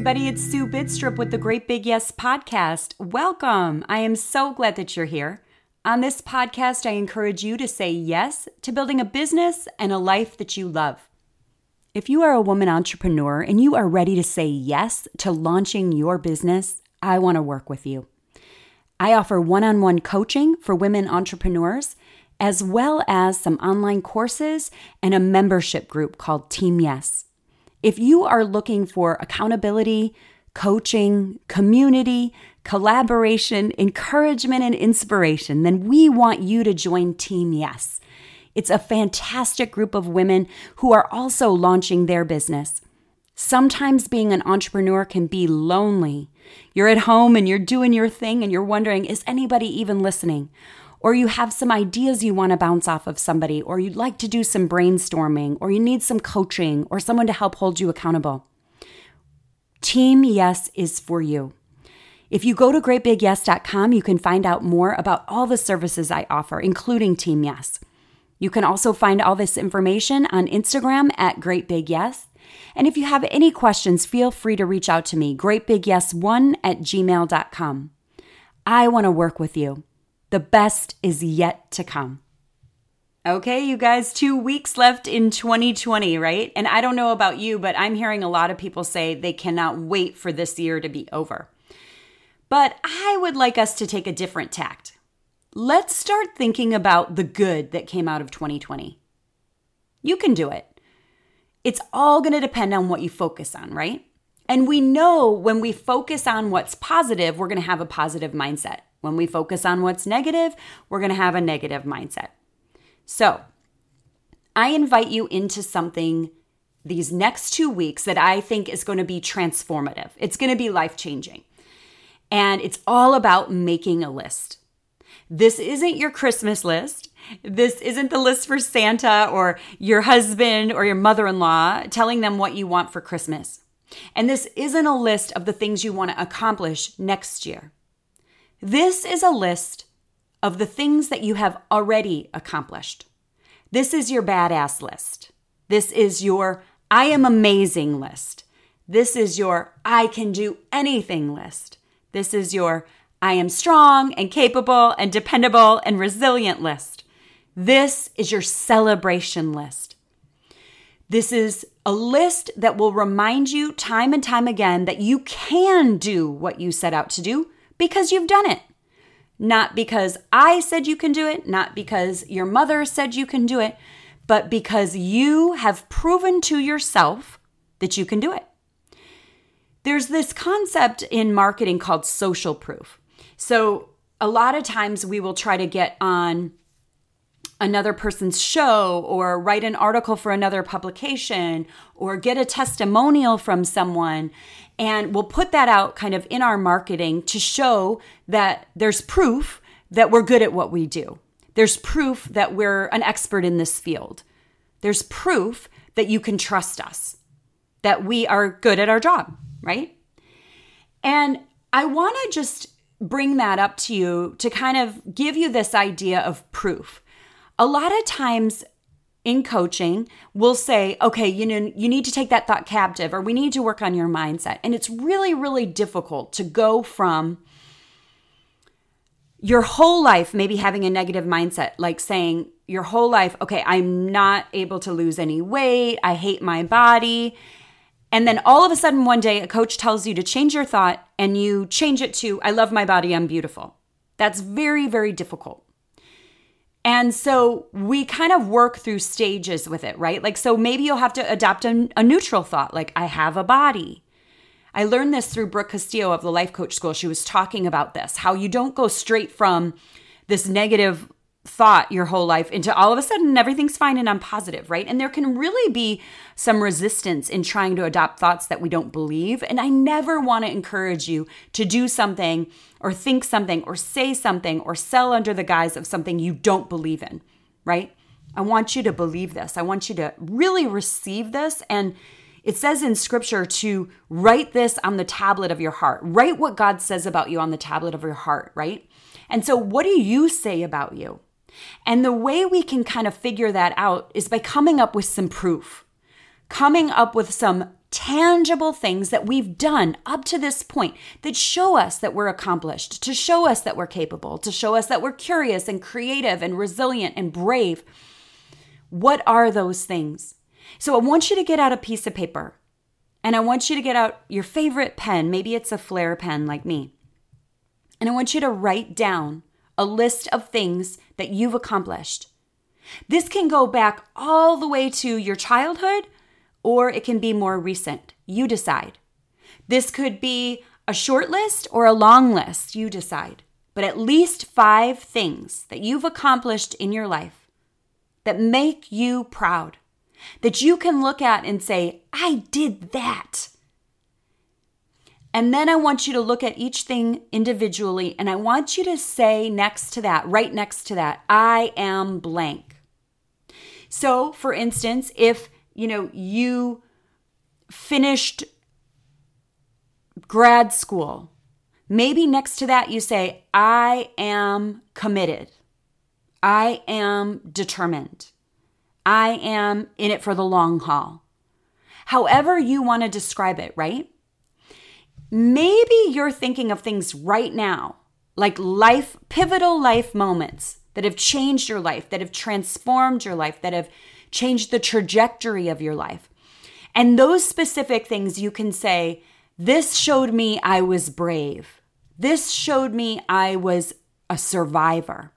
everybody. It's Sue Bidstrup with the Great Big Yes podcast. Welcome. I am so glad that you're here. On this podcast, I encourage you to say yes to building a business and a life that you love. If you are a woman entrepreneur and you are ready to say yes to launching your business, I want to work with you. I offer one on one coaching for women entrepreneurs, as well as some online courses and a membership group called Team Yes. If you are looking for accountability, coaching, community, collaboration, encouragement, and inspiration, then we want you to join Team Yes. It's a fantastic group of women who are also launching their business. Sometimes being an entrepreneur can be lonely. You're at home and you're doing your thing and you're wondering, is anybody even listening? Or you have some ideas you want to bounce off of somebody, or you'd like to do some brainstorming, or you need some coaching or someone to help hold you accountable. Team Yes is for you. If you go to greatbigyes.com, you can find out more about all the services I offer, including Team Yes. You can also find all this information on Instagram at greatbigyes. And if you have any questions, feel free to reach out to me, greatbigyes1 at gmail.com. I want to work with you. The best is yet to come. Okay, you guys, two weeks left in 2020, right? And I don't know about you, but I'm hearing a lot of people say they cannot wait for this year to be over. But I would like us to take a different tact let's start thinking about the good that came out of 2020. You can do it. It's all going to depend on what you focus on, right? And we know when we focus on what's positive, we're going to have a positive mindset. When we focus on what's negative, we're going to have a negative mindset. So, I invite you into something these next two weeks that I think is going to be transformative. It's going to be life changing. And it's all about making a list. This isn't your Christmas list. This isn't the list for Santa or your husband or your mother in law telling them what you want for Christmas. And this isn't a list of the things you want to accomplish next year. This is a list of the things that you have already accomplished. This is your badass list. This is your I am amazing list. This is your I can do anything list. This is your I am strong and capable and dependable and resilient list. This is your celebration list. This is a list that will remind you time and time again that you can do what you set out to do because you've done it. Not because I said you can do it, not because your mother said you can do it, but because you have proven to yourself that you can do it. There's this concept in marketing called social proof. So a lot of times we will try to get on another person's show or write an article for another publication or get a testimonial from someone. And we'll put that out kind of in our marketing to show that there's proof that we're good at what we do. There's proof that we're an expert in this field. There's proof that you can trust us, that we are good at our job, right? And I want to just bring that up to you to kind of give you this idea of proof. A lot of times in coaching, we'll say, okay, you know, you need to take that thought captive or we need to work on your mindset. And it's really, really difficult to go from your whole life maybe having a negative mindset, like saying your whole life, okay, I'm not able to lose any weight, I hate my body. And then all of a sudden, one day, a coach tells you to change your thought and you change it to, I love my body, I'm beautiful. That's very, very difficult. And so we kind of work through stages with it, right? Like, so maybe you'll have to adopt a, a neutral thought, like, I have a body. I learned this through Brooke Castillo of the Life Coach School. She was talking about this how you don't go straight from this negative thought your whole life into all of a sudden everything's fine and I'm positive, right? And there can really be some resistance in trying to adopt thoughts that we don't believe. And I never want to encourage you to do something or think something or say something or sell under the guise of something you don't believe in, right? I want you to believe this. I want you to really receive this. And it says in scripture to write this on the tablet of your heart. Write what God says about you on the tablet of your heart, right? And so, what do you say about you? And the way we can kind of figure that out is by coming up with some proof, coming up with some tangible things that we've done up to this point that show us that we're accomplished, to show us that we're capable, to show us that we're curious and creative and resilient and brave. What are those things? So I want you to get out a piece of paper and I want you to get out your favorite pen. Maybe it's a Flair pen like me. And I want you to write down a list of things that you've accomplished. This can go back all the way to your childhood or it can be more recent. You decide. This could be a short list or a long list. You decide. But at least five things that you've accomplished in your life that make you proud, that you can look at and say, I did that. And then I want you to look at each thing individually and I want you to say next to that, right next to that, I am blank. So, for instance, if you know, you finished grad school. Maybe next to that you say, I am committed. I am determined. I am in it for the long haul. However, you want to describe it, right? Maybe you're thinking of things right now, like life, pivotal life moments that have changed your life, that have transformed your life, that have change the trajectory of your life. And those specific things you can say, this showed me I was brave. This showed me I was a survivor.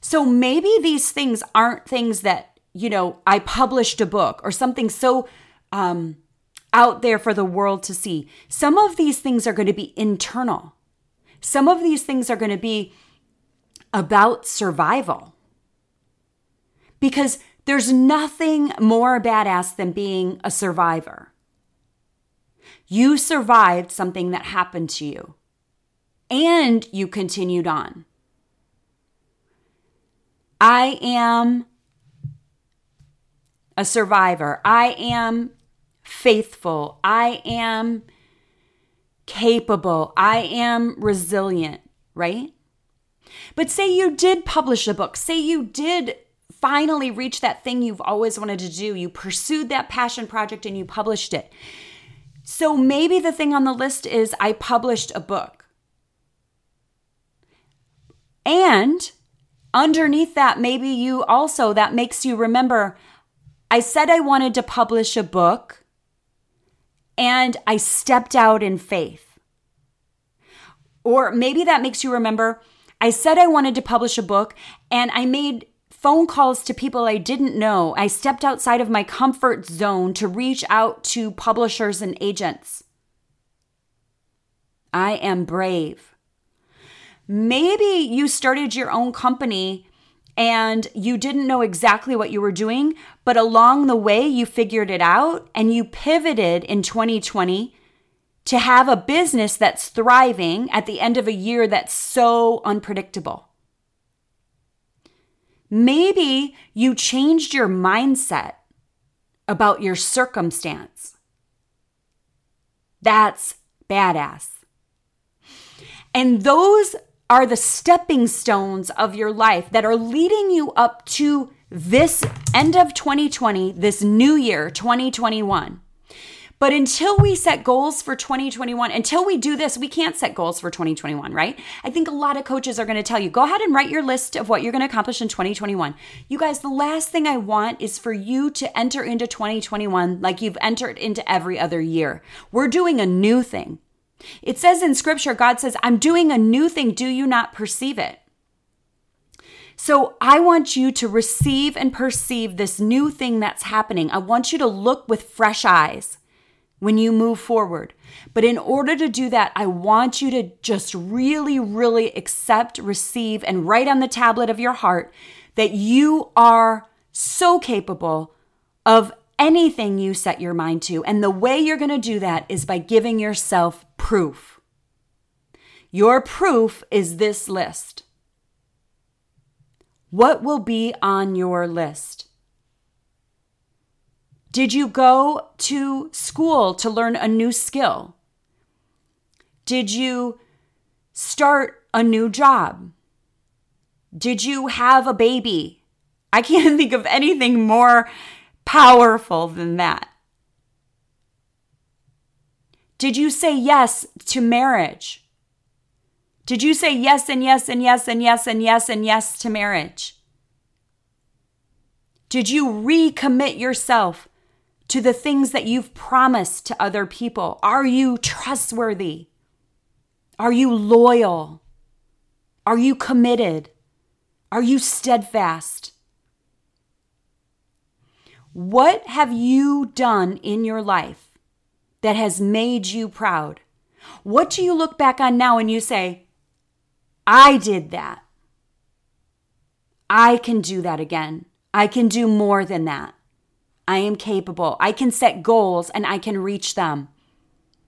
So maybe these things aren't things that, you know, I published a book or something so um, out there for the world to see. Some of these things are going to be internal, some of these things are going to be about survival because there's nothing more badass than being a survivor. You survived something that happened to you and you continued on. I am a survivor. I am faithful. I am capable. I am resilient, right? But say you did publish a book, say you did finally reached that thing you've always wanted to do. You pursued that passion project and you published it. So maybe the thing on the list is I published a book. And underneath that, maybe you also, that makes you remember I said I wanted to publish a book and I stepped out in faith. Or maybe that makes you remember I said I wanted to publish a book and I made phone calls to people I didn't know. I stepped outside of my comfort zone to reach out to publishers and agents. I am brave. Maybe you started your own company and you didn't know exactly what you were doing, but along the way you figured it out and you pivoted in 2020 to have a business that's thriving at the end of a year that's so unpredictable. Maybe you changed your mindset about your circumstance. That's badass. And those are the stepping stones of your life that are leading you up to this end of 2020, this new year, 2021. But until we set goals for 2021, until we do this, we can't set goals for 2021, right? I think a lot of coaches are going to tell you go ahead and write your list of what you're going to accomplish in 2021. You guys, the last thing I want is for you to enter into 2021 like you've entered into every other year. We're doing a new thing. It says in scripture, God says, I'm doing a new thing. Do you not perceive it? So I want you to receive and perceive this new thing that's happening. I want you to look with fresh eyes when you move forward. But in order to do that, I want you to just really, really accept, receive, and write on the tablet of your heart that you are so capable of anything you set your mind to. And the way you're going to do that is by giving yourself proof. Your proof is this list. What will be on your list? Did you go to school to learn a new skill? Did you start a new job? Did you have a baby? I can't think of anything more powerful than that. Did you say yes to marriage? Did you say yes and yes and yes and yes and yes and yes to marriage? Did you recommit yourself to the things that you've promised to other people? Are you trustworthy? Are you loyal? Are you committed? Are you steadfast? What have you done in your life that has made you proud? What do you look back on now and you say, I did that? I can do that again. I can do more than that. I am capable. I can set goals and I can reach them.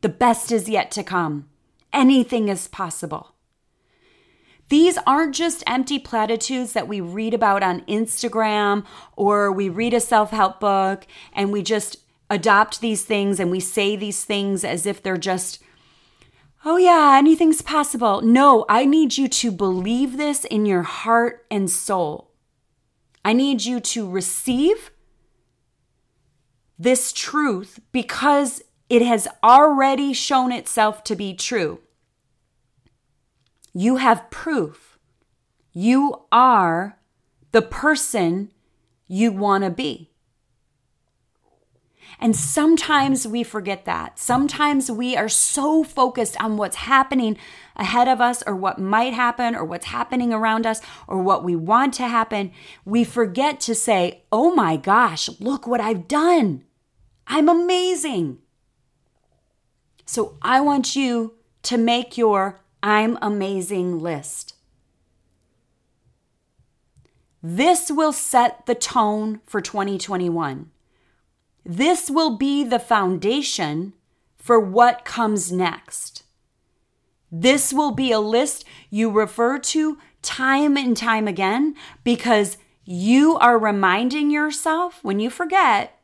The best is yet to come. Anything is possible. These aren't just empty platitudes that we read about on Instagram or we read a self help book and we just adopt these things and we say these things as if they're just, oh yeah, anything's possible. No, I need you to believe this in your heart and soul. I need you to receive this truth because it has already shown itself to be true. You have proof. You are the person you want to be. And sometimes we forget that. Sometimes we are so focused on what's happening ahead of us or what might happen or what's happening around us or what we want to happen. We forget to say, oh my gosh, look what I've done. I'm amazing. So I want you to make your I'm amazing list. This will set the tone for 2021. This will be the foundation for what comes next. This will be a list you refer to time and time again because you are reminding yourself when you forget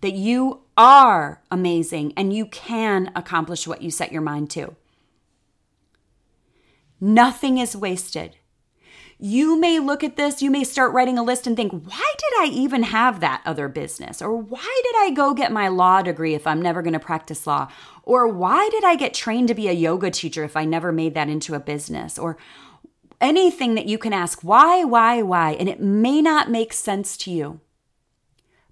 that you are amazing and you can accomplish what you set your mind to. Nothing is wasted. You may look at this, you may start writing a list and think, why did I even have that other business? Or why did I go get my law degree if I'm never going to practice law? Or why did I get trained to be a yoga teacher if I never made that into a business? Or anything that you can ask, why, why, why? And it may not make sense to you,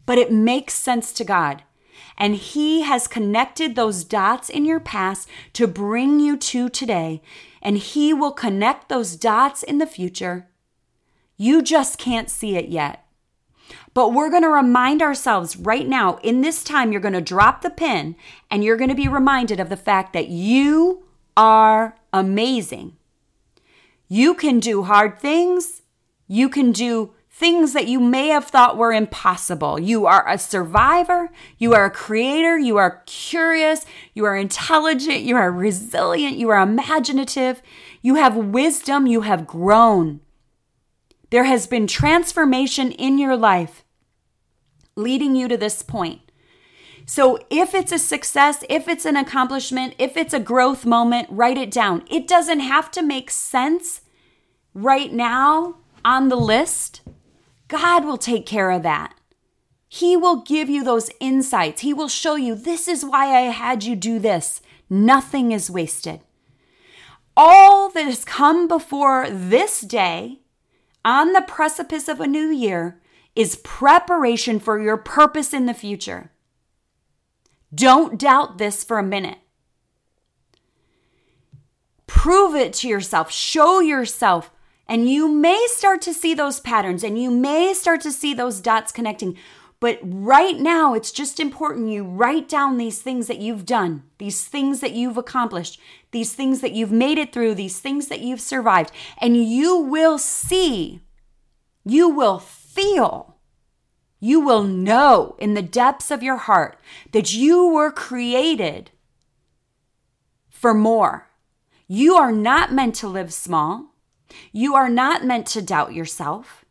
but it makes sense to God. And He has connected those dots in your past to bring you to today and He will connect those dots in the future. You just can't see it yet. But we're going to remind ourselves right now, in this time, you're going to drop the pin and you're going to be reminded of the fact that you are amazing. You can do hard things. You can do things that you may have thought were impossible. You are a survivor, you are a creator, you are curious, you are intelligent, you are resilient, you are imaginative, you have wisdom, you have grown. There has been transformation in your life leading you to this point. So, if it's a success, if it's an accomplishment, if it's a growth moment, write it down. It doesn't have to make sense right now on the list, God will take care of that. He will give you those insights. He will show you this is why I had you do this. Nothing is wasted. All that has come before this day on the precipice of a new year is preparation for your purpose in the future. Don't doubt this for a minute. Prove it to yourself. Show yourself and you may start to see those patterns and you may start to see those dots connecting. But right now, it's just important you write down these things that you've done, these things that you've accomplished, these things that you've made it through, these things that you've survived. And you will see, you will feel, you will know in the depths of your heart that you were created for more. You are not meant to live small. You are not meant to doubt yourself.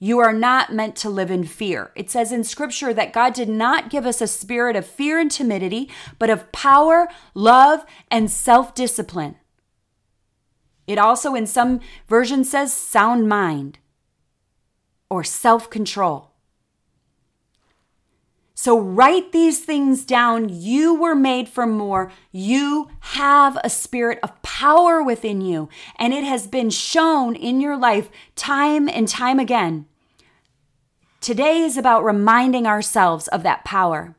You are not meant to live in fear. It says in scripture that God did not give us a spirit of fear and timidity, but of power, love, and self discipline. It also, in some versions, says sound mind or self control. So write these things down. You were made for more. You have a spirit of power within you, and it has been shown in your life time and time again. Today is about reminding ourselves of that power.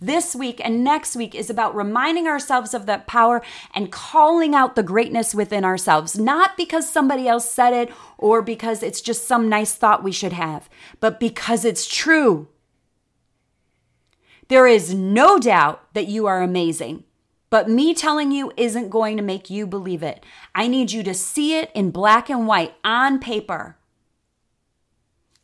This week and next week is about reminding ourselves of that power and calling out the greatness within ourselves, not because somebody else said it or because it's just some nice thought we should have, but because it's true. There is no doubt that you are amazing, but me telling you isn't going to make you believe it. I need you to see it in black and white on paper.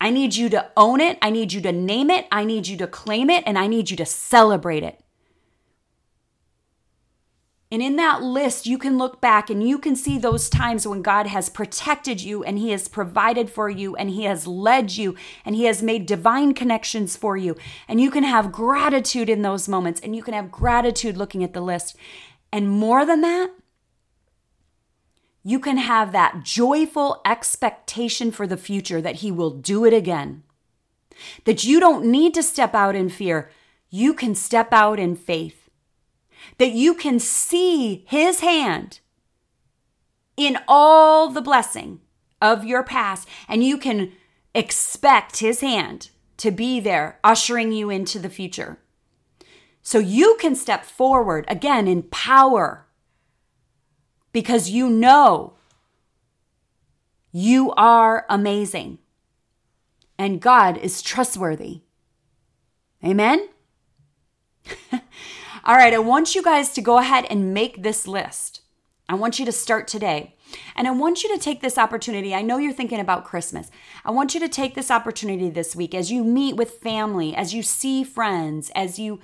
I need you to own it. I need you to name it. I need you to claim it. And I need you to celebrate it. And in that list, you can look back and you can see those times when God has protected you and He has provided for you and He has led you and He has made divine connections for you. And you can have gratitude in those moments and you can have gratitude looking at the list. And more than that, you can have that joyful expectation for the future that He will do it again. That you don't need to step out in fear, you can step out in faith that you can see his hand in all the blessing of your past and you can expect his hand to be there ushering you into the future. So you can step forward again in power because you know you are amazing and God is trustworthy. Amen? All right, I want you guys to go ahead and make this list. I want you to start today. And I want you to take this opportunity. I know you're thinking about Christmas. I want you to take this opportunity this week as you meet with family, as you see friends, as you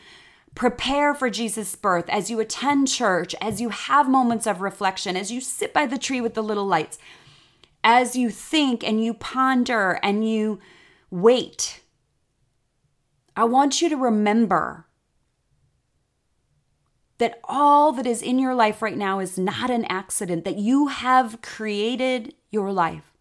prepare for Jesus' birth, as you attend church, as you have moments of reflection, as you sit by the tree with the little lights, as you think and you ponder and you wait. I want you to remember that all that is in your life right now is not an accident, that you have created your life,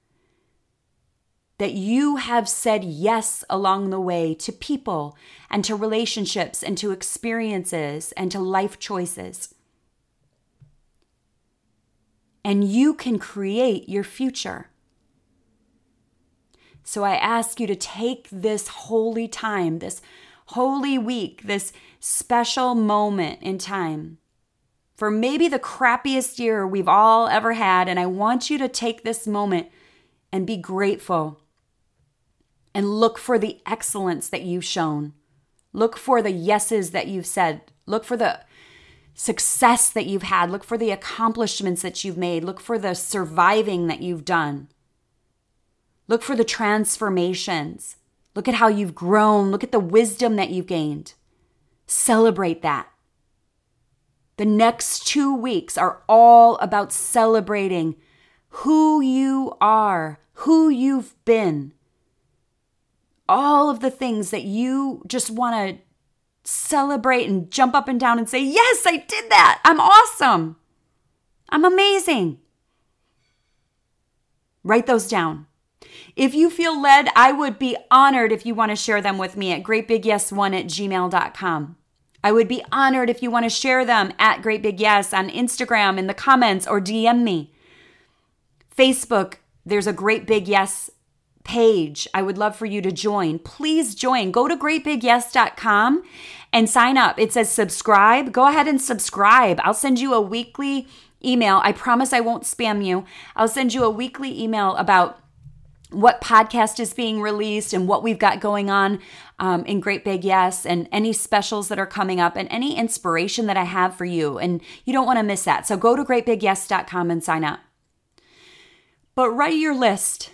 that you have said yes along the way to people and to relationships and to experiences and to life choices. And you can create your future. So I ask you to take this holy time, this holy week, this special moment in time for maybe the crappiest year we've all ever had. And I want you to take this moment and be grateful and look for the excellence that you've shown. Look for the yeses that you've said. Look for the success that you've had. Look for the accomplishments that you've made. Look for the surviving that you've done. Look for the transformations. Look at how you've grown. Look at the wisdom that you've gained. Celebrate that. The next two weeks are all about celebrating who you are, who you've been, all of the things that you just want to celebrate and jump up and down and say, Yes, I did that. I'm awesome. I'm amazing. Write those down. If you feel led, I would be honored if you want to share them with me at greatbigyes1 at gmail.com. I would be honored if you want to share them at Great Big Yes on Instagram in the comments or DM me. Facebook, there's a Great Big Yes page. I would love for you to join. Please join. Go to greatbigyes.com and sign up. It says subscribe. Go ahead and subscribe. I'll send you a weekly email. I promise I won't spam you. I'll send you a weekly email about what podcast is being released and what we've got going on um, in Great Big Yes and any specials that are coming up and any inspiration that I have for you. And you don't want to miss that. So go to greatbigyes.com and sign up. But write your list.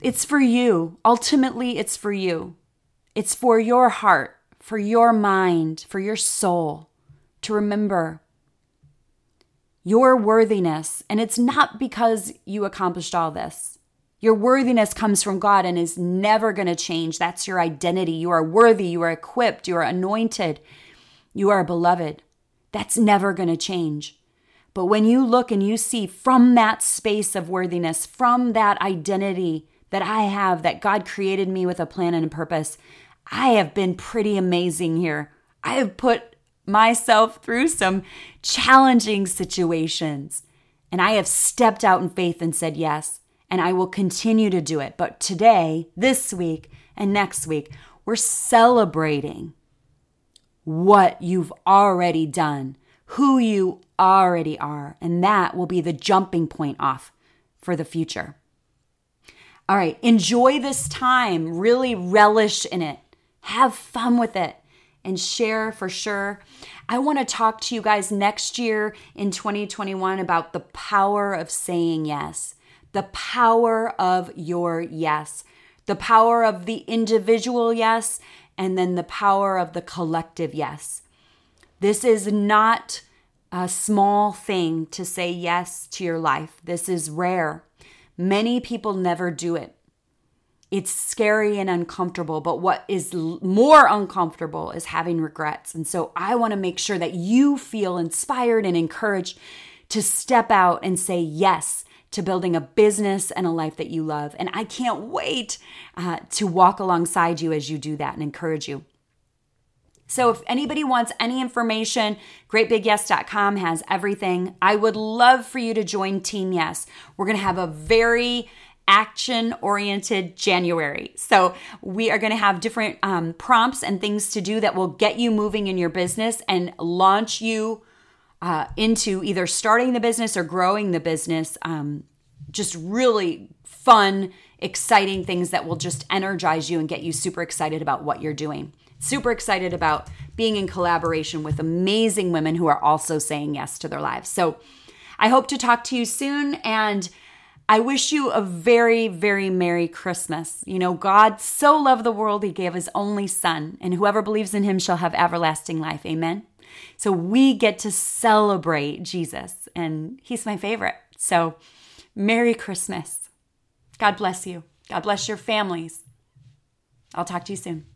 It's for you. Ultimately, it's for you. It's for your heart, for your mind, for your soul to remember your worthiness. And it's not because you accomplished all this. Your worthiness comes from God and is never going to change. That's your identity. You are worthy. You are equipped. You are anointed. You are beloved. That's never going to change. But when you look and you see from that space of worthiness, from that identity that I have, that God created me with a plan and a purpose, I have been pretty amazing here. I have put myself through some challenging situations and I have stepped out in faith and said yes. And I will continue to do it. But today, this week, and next week, we're celebrating what you've already done, who you already are. And that will be the jumping point off for the future. All right, enjoy this time, really relish in it, have fun with it, and share for sure. I want to talk to you guys next year in 2021 about the power of saying yes, the power of your yes, the power of the individual yes, and then the power of the collective yes. This is not a small thing to say yes to your life. This is rare. Many people never do it. It's scary and uncomfortable, but what is more uncomfortable is having regrets. And so I want to make sure that you feel inspired and encouraged to step out and say yes to building a business and a life that you love. And I can't wait uh, to walk alongside you as you do that and encourage you. So if anybody wants any information, greatbigyes.com has everything. I would love for you to join Team Yes. We're going to have a very action oriented January. So, we are going to have different um, prompts and things to do that will get you moving in your business and launch you uh, into either starting the business or growing the business. Um, just really fun, exciting things that will just energize you and get you super excited about what you're doing super excited about being in collaboration with amazing women who are also saying yes to their lives. So I hope to talk to you soon and I wish you a very, very Merry Christmas. You know, God so loved the world, He gave His only Son, and whoever believes in Him shall have everlasting life. Amen. So we get to celebrate Jesus, and He's my favorite. So, Merry Christmas. God bless you. God bless your families. I'll talk to you soon.